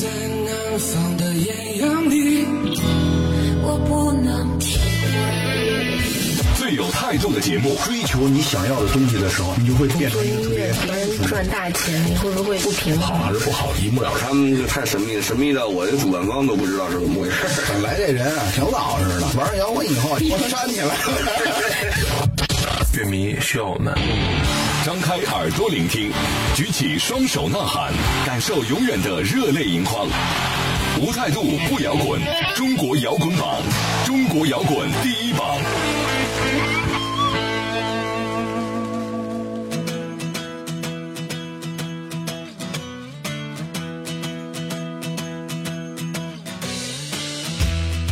在南方的艳阳里，我不能体会。最有态度的节目，追求你想要的东西的时候，你就会变成一个特别别人赚大钱，你会不会不平衡好？还是不好，一目了然。他们就太神秘了，神秘到我这主办方都不知道是怎么回事。本来这人啊挺老实的，玩摇滚以后我煽起来了。乐迷需要我们。张开耳朵聆听，举起双手呐喊，感受永远的热泪盈眶。无态度不摇滚，中国摇滚榜，中国摇滚第一榜。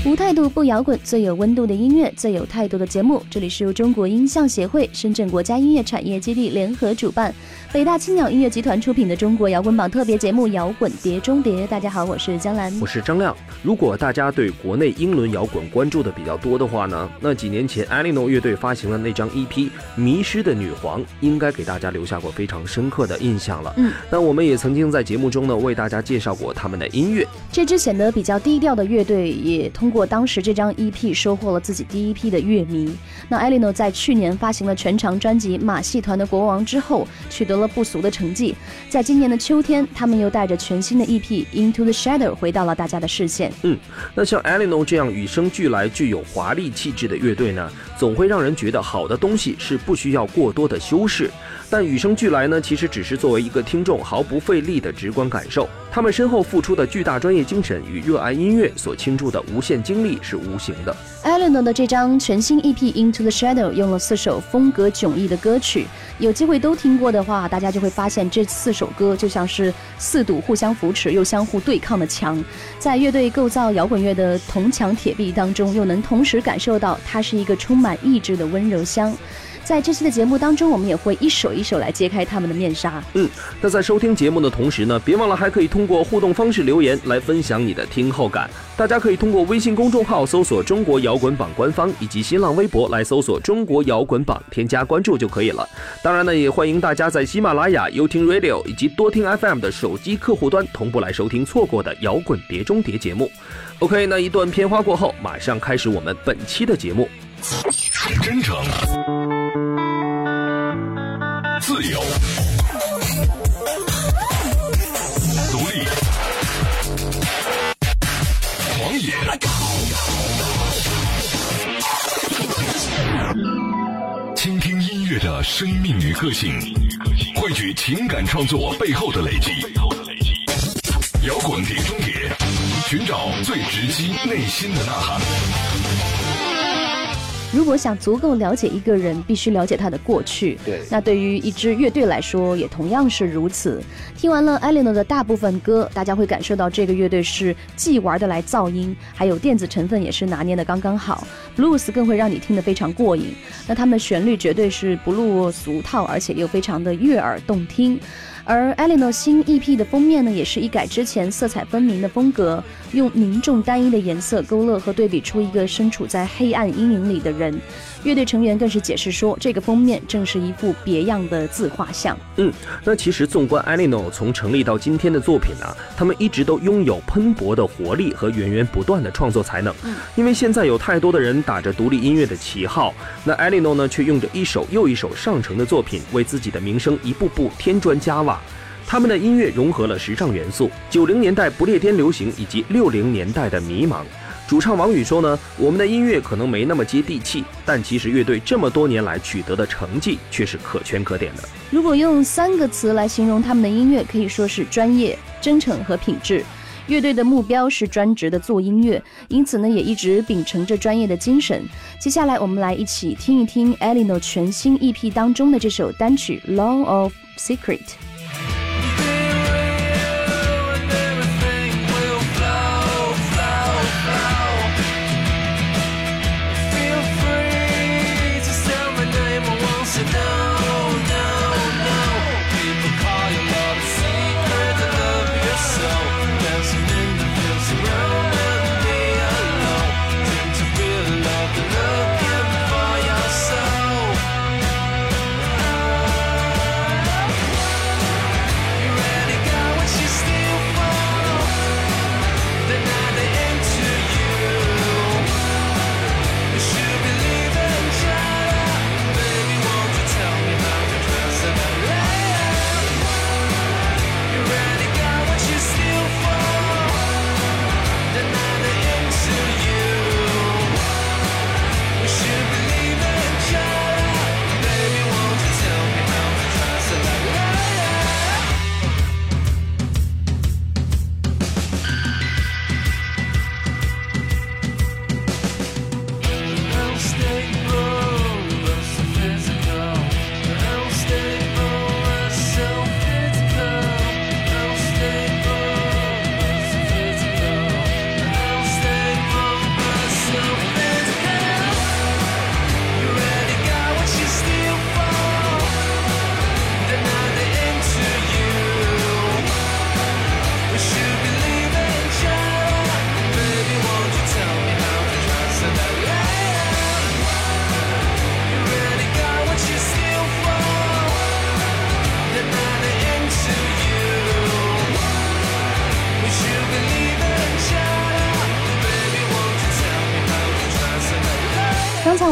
无态度不摇滚，最有温度的音乐，最有态度的节目。这里是由中国音像协会、深圳国家音乐产业基地联合主办，北大青鸟音乐集团出品的中国摇滚榜特别节目《摇滚碟中谍》。大家好，我是江兰，我是张亮。如果大家对国内英伦摇滚关注的比较多的话呢，那几年前 Alino 乐队发行的那张 EP《迷失的女皇》应该给大家留下过非常深刻的印象了。嗯，那我们也曾经在节目中呢为大家介绍过他们的音乐。这支显得比较低调的乐队，也通过当时这张 EP 收获了自己第一批的乐迷。那 a l i n o 在去年发行了全长专辑《马戏团的国王》之后，取得了不俗的成绩。在今年的秋天，他们又带着全新的 EP《Into the Shadow》回到了大家的视线。嗯，那像 Alino 这样与生俱来具有华丽气质的乐队呢，总会让人觉得好的东西是不需要过多的修饰。但与生俱来呢，其实只是作为一个听众毫不费力的直观感受。他们身后付出的巨大专业精神与热爱音乐所倾注的无限精力是无形的。Eleanor 的这张全新 EP《Into the Shadow》用了四首风格迥异的歌曲，有机会都听过的话，大家就会发现这四首歌就像是四堵互相扶持又相互对抗的墙，在乐队构造摇滚乐的铜墙铁壁当中，又能同时感受到它是一个充满意志的温柔乡。在这期的节目当中，我们也会一首一首来揭开他们的面纱。嗯，那在收听节目的同时呢，别忘了还可以通过互动方式留言来分享你的听后感。大家可以通过微信公众号搜索“中国摇滚榜”官方，以及新浪微博来搜索“中国摇滚榜”，添加关注就可以了。当然呢，也欢迎大家在喜马拉雅、优听 Radio 以及多听 FM 的手机客户端同步来收听错过的摇滚碟中谍节目。OK，那一段片花过后，马上开始我们本期的节目。真诚、自由、独立、狂野，倾听音乐的生命与个性，汇聚情感创作背后的累积。摇滚碟中谍，寻找最直击内心的呐喊。如果想足够了解一个人，必须了解他的过去。对那对于一支乐队来说，也同样是如此。听完了 Eleanor 的大部分歌，大家会感受到这个乐队是既玩得来噪音，还有电子成分也是拿捏的刚刚好。Blues 更会让你听得非常过瘾。那他们的旋律绝对是不落俗套，而且又非常的悦耳动听。而 Eleanor 新 EP 的封面呢，也是一改之前色彩分明的风格，用凝重单一的颜色勾勒和对比出一个身处在黑暗阴影里的人。乐队成员更是解释说，这个封面正是一幅别样的自画像。嗯，那其实纵观 Alino 从成立到今天的作品呢、他们一直都拥有喷薄的活力和源源不断的创作才能。嗯，因为现在有太多的人打着独立音乐的旗号，那 Alino 呢却用着一首又一首上乘的作品，为自己的名声一步步添砖加瓦。他们的音乐融合了时尚元素，九零年代不列颠流行以及六零年代的迷茫。主唱王宇说呢，我们的音乐可能没那么接地气，但其实乐队这么多年来取得的成绩却是可圈可点的。如果用三个词来形容他们的音乐，可以说是专业、真诚和品质。乐队的目标是专职的做音乐，因此呢，也一直秉承着专业的精神。接下来，我们来一起听一听 ELENO 全新 EP 当中的这首单曲《Law of Secret》。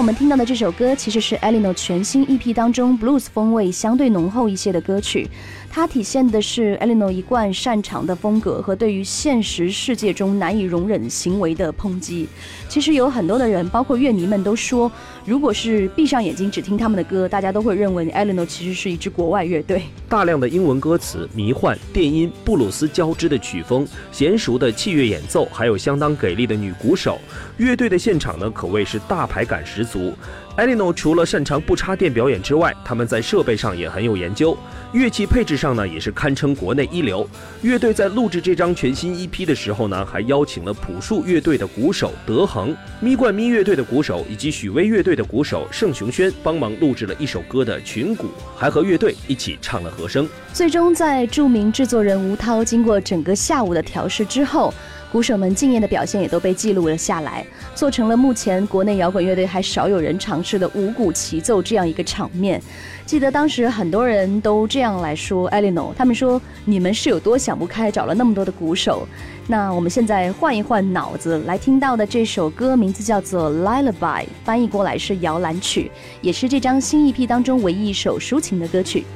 我们听到的这首歌，其实是 Elino 全新 EP 当中 blues 风味相对浓厚一些的歌曲。它体现的是 Eleanor 一贯擅长的风格和对于现实世界中难以容忍行为的抨击。其实有很多的人，包括乐迷们都说，如果是闭上眼睛只听他们的歌，大家都会认为 Eleanor 其实是一支国外乐队。大量的英文歌词、迷幻、电音、布鲁斯交织的曲风、娴熟的器乐演奏，还有相当给力的女鼓手，乐队的现场呢可谓是大牌感十足。Elino 除了擅长不插电表演之外，他们在设备上也很有研究，乐器配置上呢也是堪称国内一流。乐队在录制这张全新 EP 的时候呢，还邀请了朴树乐队的鼓手德恒、咪冠咪乐队的鼓手以及许巍乐队的鼓手盛雄轩帮忙录制了一首歌的群鼓，还和乐队一起唱了和声。最终，在著名制作人吴涛经过整个下午的调试之后。鼓手们敬业的表现也都被记录了下来，做成了目前国内摇滚乐队还少有人尝试的五鼓齐奏这样一个场面。记得当时很多人都这样来说，Eleno，他们说你们是有多想不开，找了那么多的鼓手。那我们现在换一换脑子，来听到的这首歌名字叫做 Lullaby，翻译过来是摇篮曲，也是这张新 EP 当中唯一一首抒情的歌曲。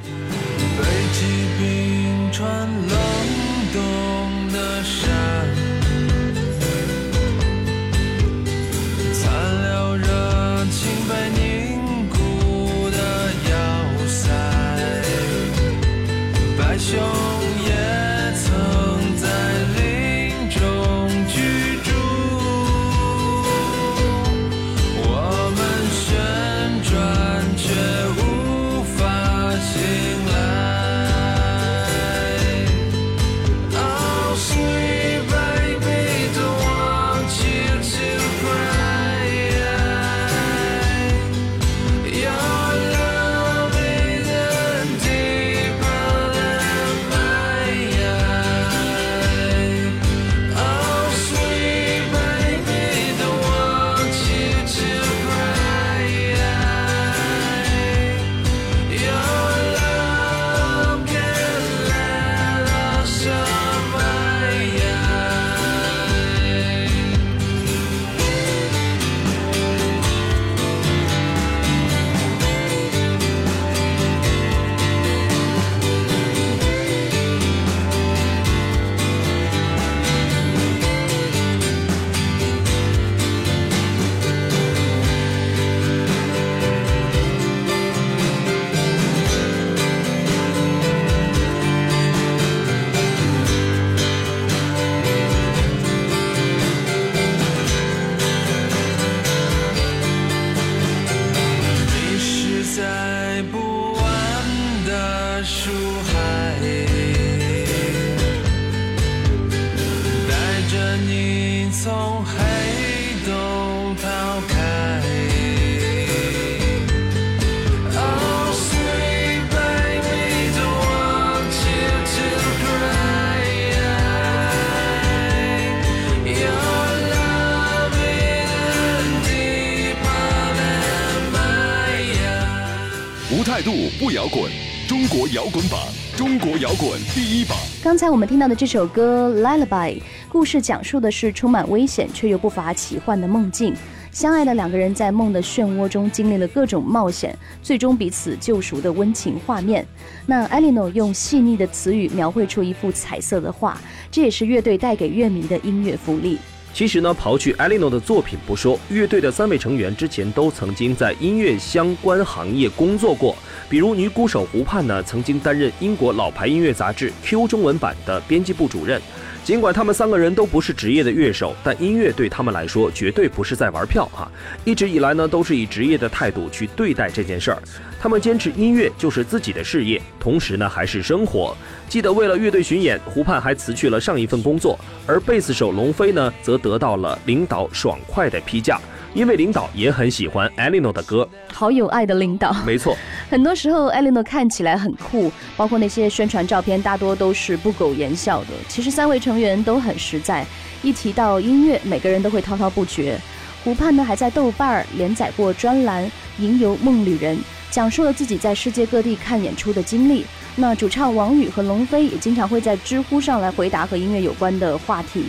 滚，中国摇滚榜，中国摇滚第一榜。刚才我们听到的这首歌《Lullaby》，故事讲述的是充满危险却又不乏奇幻的梦境。相爱的两个人在梦的漩涡中经历了各种冒险，最终彼此救赎的温情画面。那 Elinor 用细腻的词语描绘出一幅彩色的画，这也是乐队带给乐迷的音乐福利。其实呢，刨去 e l i n o 的作品不说，乐队的三位成员之前都曾经在音乐相关行业工作过。比如女鼓手胡盼呢，曾经担任英国老牌音乐杂志《Q》中文版的编辑部主任。尽管他们三个人都不是职业的乐手，但音乐对他们来说绝对不是在玩票哈。一直以来呢，都是以职业的态度去对待这件事儿。他们坚持音乐就是自己的事业，同时呢还是生活。记得为了乐队巡演，胡盼还辞去了上一份工作，而贝斯手龙飞呢，则得到了领导爽快的批假，因为领导也很喜欢 Elino 的歌。好有爱的领导。没错，很多时候艾琳娜看起来很酷，包括那些宣传照片，大多都是不苟言笑的。其实三位成员都很实在，一提到音乐，每个人都会滔滔不绝。胡盼呢，还在豆瓣儿连载过专栏《吟游梦旅人》，讲述了自己在世界各地看演出的经历。那主唱王宇和龙飞也经常会在知乎上来回答和音乐有关的话题。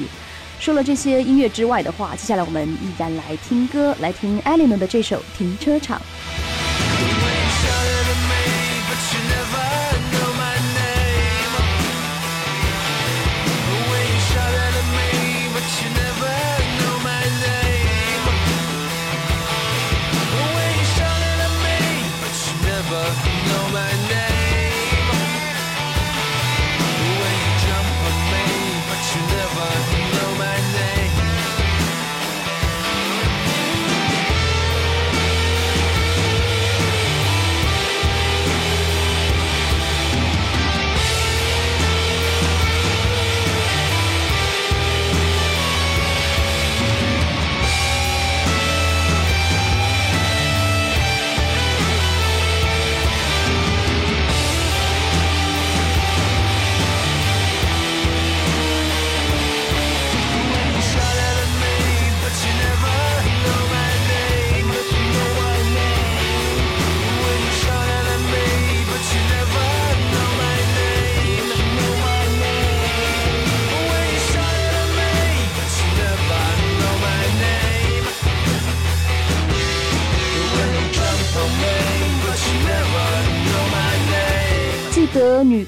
说了这些音乐之外的话，接下来我们依然来听歌，来听 Eleanor 的这首《停车场》。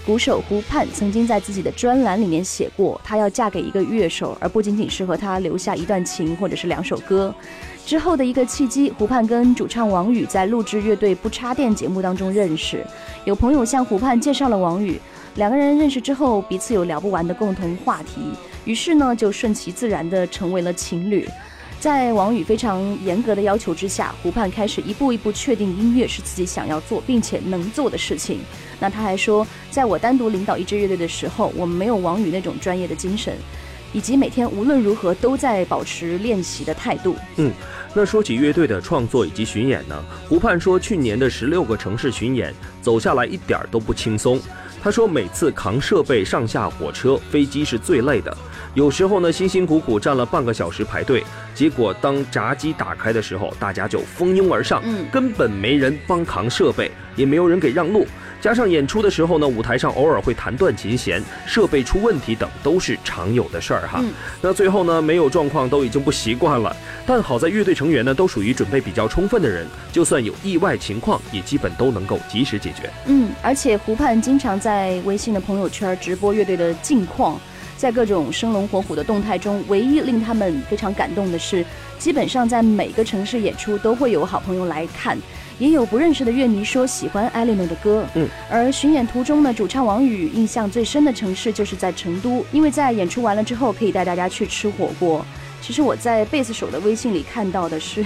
鼓手胡盼曾经在自己的专栏里面写过，她要嫁给一个乐手，而不仅仅是和他留下一段情或者是两首歌。之后的一个契机，胡盼跟主唱王宇在录制乐队不插电节目当中认识，有朋友向胡盼介绍了王宇，两个人认识之后，彼此有聊不完的共同话题，于是呢就顺其自然的成为了情侣。在王宇非常严格的要求之下，胡盼开始一步一步确定音乐是自己想要做并且能做的事情。那他还说，在我单独领导一支乐队的时候，我们没有王宇那种专业的精神，以及每天无论如何都在保持练习的态度。嗯，那说起乐队的创作以及巡演呢，湖畔说去年的十六个城市巡演走下来一点儿都不轻松。他说每次扛设备上下火车、飞机是最累的，有时候呢辛辛苦苦站了半个小时排队，结果当闸机打开的时候，大家就蜂拥而上，嗯根本没人帮扛设备，也没有人给让路。加上演出的时候呢，舞台上偶尔会弹断琴弦、设备出问题等，都是常有的事儿哈。嗯那最后呢，没有状况都已经不习惯了，但好在乐队成员呢都属于准备比较充分的人，就算有意外情况，也基本都能够及时解决。嗯，而且湖畔经常在微信的朋友圈直播乐队的近况，在各种生龙活虎的动态中，唯一令他们非常感动的是，基本上在每个城市演出都会有好朋友来看。也有不认识的乐迷说喜欢 Eleanor 的歌，嗯，而巡演途中呢，主唱王宇印象最深的城市就是在成都，因为在演出完了之后可以带大家去吃火锅。其实我在贝斯手的微信里看到的是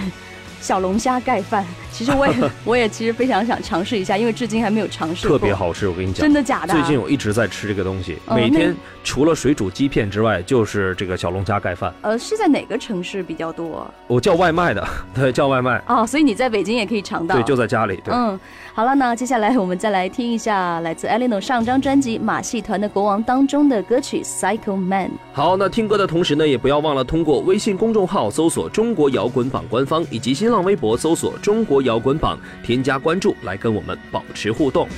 小龙虾盖饭，其实我也 我也其实非常想尝试一下，因为至今还没有尝试过。特别好吃，我跟你讲，真的假的啊最近我一直在吃这个东西，哦每天除了水煮鸡片之外，就是这个小龙虾盖饭。呃，是在哪个城市比较多？我叫外卖的，对，叫外卖，哦，所以你在北京也可以尝到。对，就在家里，对。嗯，好了，那接下来我们再来听一下来自 Eleanor 上张专辑《马戏团的国王》当中的歌曲《Psycho Man》。好，那听歌的同时呢，也不要忘了通过微信公众号搜索“中国摇滚榜”官方，以及新新浪微博搜索“中国摇滚榜”，添加关注来跟我们保持互动。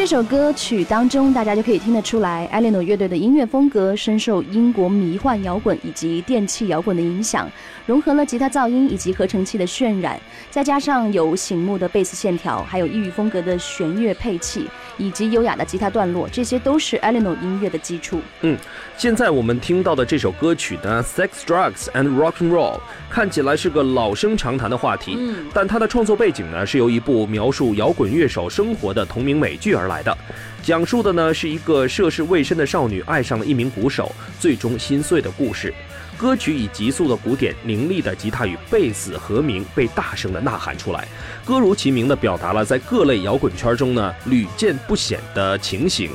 这首歌曲当中，大家就可以听得出来，艾莉诺乐队的音乐风格深受英国迷幻摇滚以及电器摇滚的影响，融合了吉他噪音以及合成器的渲染，再加上有醒目的贝斯线条，还有异域风格的弦乐配器，以及优雅的吉他段落，这些都是 Eleanor 音乐的基础。嗯，现在我们听到的这首歌曲呢，《Sex, Drugs and Rock and Roll》，看起来是个老生常谈的话题，嗯，但它的创作背景呢，是由一部描述摇滚乐手生活的同名美剧而来的，讲述的呢是一个涉世未深的少女爱上了一名鼓手，最终心碎的故事。歌曲以急速的鼓点、凌厉的吉他与贝斯和鸣被大声的呐喊出来，歌如其名的表达了在各类摇滚圈中呢屡见不鲜的情形。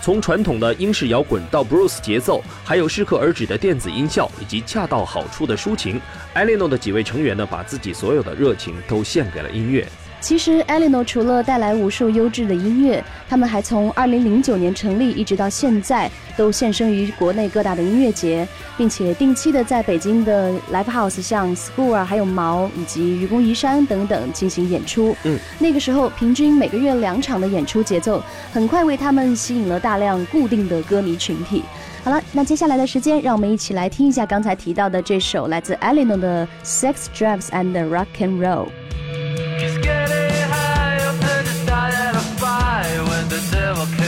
从传统的英式摇滚到 Bruce 节奏，还有适可而止的电子音效以及恰到好处的抒情，艾莉诺的几位成员呢把自己所有的热情都献给了音乐。其实 e l e n o 除了带来无数优质的音乐，他们还从2009年成立一直到现在，都现身于国内各大的音乐节，并且定期的在北京的 Live House 像 School 啊，还有毛以及愚公移山等等进行演出。嗯，那个时候平均每个月两场的演出节奏，很快为他们吸引了大量固定的歌迷群体。好了，那接下来的时间，让我们一起来听一下刚才提到的这首来自 e l e n o 的 Sex, Drives and Rock and Roll。never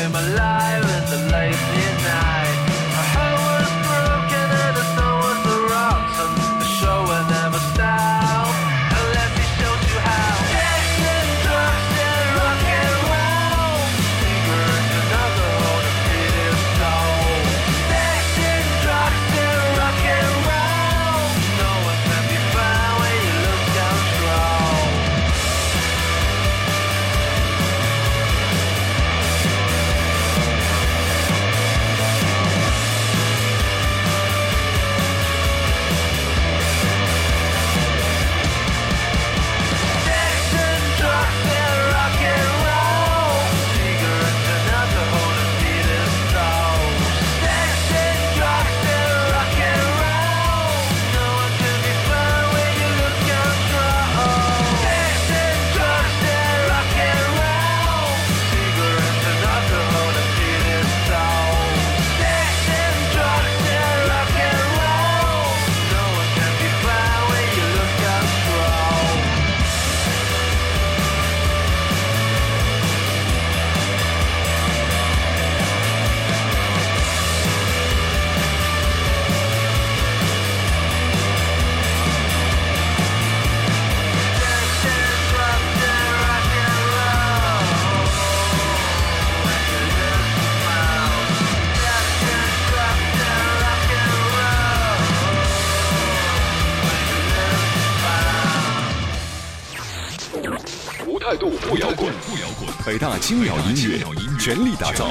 北大青鸟音乐全力打造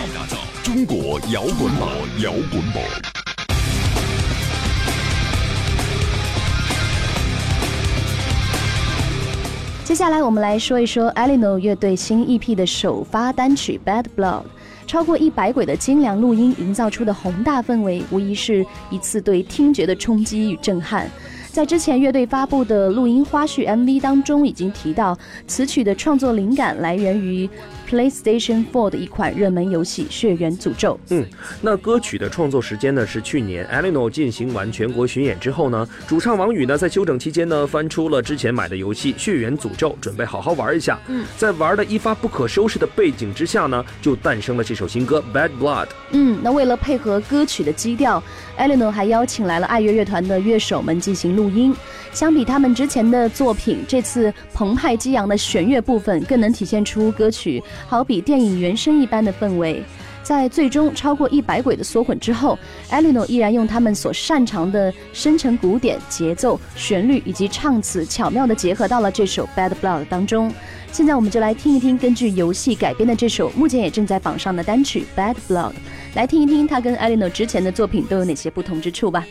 中国摇滚榜，摇滚榜。接下来我们来说一说 e l i n o 乐队新 EP 的首发单曲《Bad Blood》，超过一百轨的精良录音营造出的宏大氛围，无疑是一次对听觉的冲击与震撼。在之前乐队发布的录音花絮 MV 当中，已经提到此曲的创作灵感来源于 PlayStation 4的一款热门游戏《血缘诅咒》。嗯，那歌曲的创作时间呢是去年 Elinor 进行完全国巡演之后呢，主唱王宇呢在休整期间呢翻出了之前买的游戏《血缘诅咒》，准备好好玩一下。嗯，在玩的一发不可收拾的背景之下呢，就诞生了这首新歌《Bad Blood》。嗯，那为了配合歌曲的基调，Elinor 还邀请来了爱乐乐团的乐手们进行录录音。相比他们之前的作品，这次澎湃激昂的弦乐部分更能体现出歌曲好比电影原声一般的氛围。在最终超过一百轨的缩混之后 e l e n o 依然用他们所擅长的深沉鼓点、节奏、旋律以及唱词，巧妙地结合到了这首《Bad Blood》当中。现在我们就来听一听根据游戏改编的这首目前也正在榜上的单曲《Bad Blood》，来听一听它跟 e l e n o 之前的作品都有哪些不同之处吧。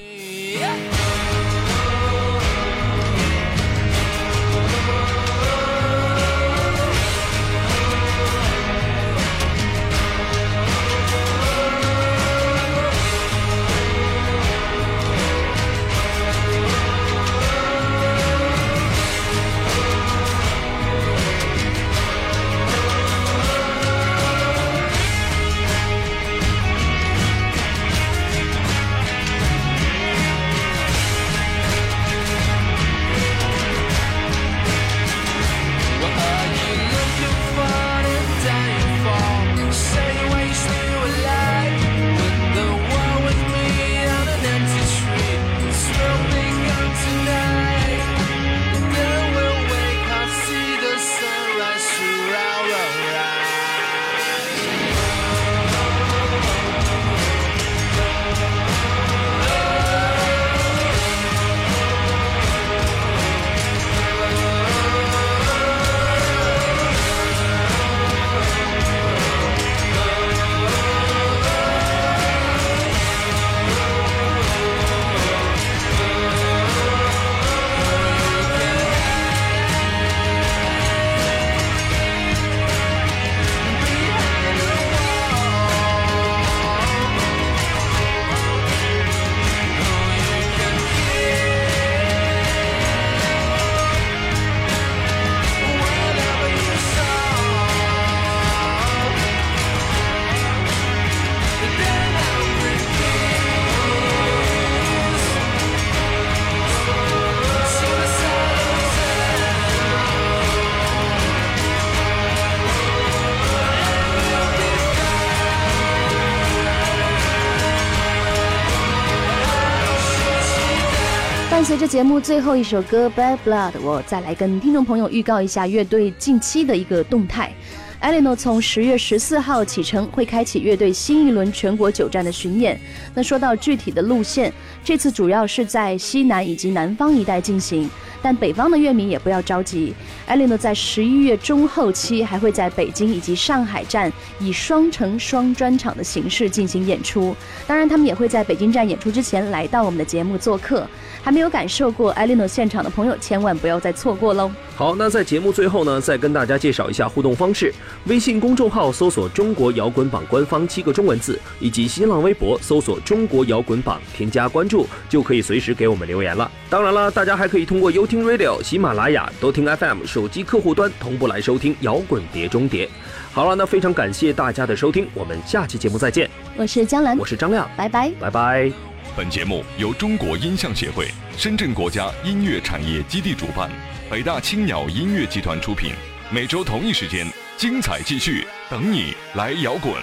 随着节目最后一首歌《Bad Blood》，我再来跟听众朋友预告一下乐队近期的一个动态。Eleno 从十月十四号启程，会开启乐队新一轮全国九站的巡演。那说到具体的路线，这次主要是在西南以及南方一带进行。但北方的乐迷也不要着急 Eleno 在十一月中后期还会在北京以及上海站以双城双专场的形式进行演出。当然，他们也会在北京站演出之前来到我们的节目做客。还没有感受过 Eleno 现场的朋友，千万不要再错过喽！好，那在节目最后呢，再跟大家介绍一下互动方式：微信公众号搜索“中国摇滚榜”官方七个中文字，以及新浪微博搜索“中国摇滚榜”，添加关注就可以随时给我们留言了。当然了，大家还可以通过优听 Radio、喜马拉雅、多听 FM 手机客户端同步来收听摇滚碟中谍。好了，那非常感谢大家的收听，我们下期节目再见。我是江兰，我是张亮，拜拜，拜拜。本节目由中国音像协会、深圳国家音乐产业基地主办，北大青鸟音乐集团出品。每周同一时间，精彩继续，等你来摇滚。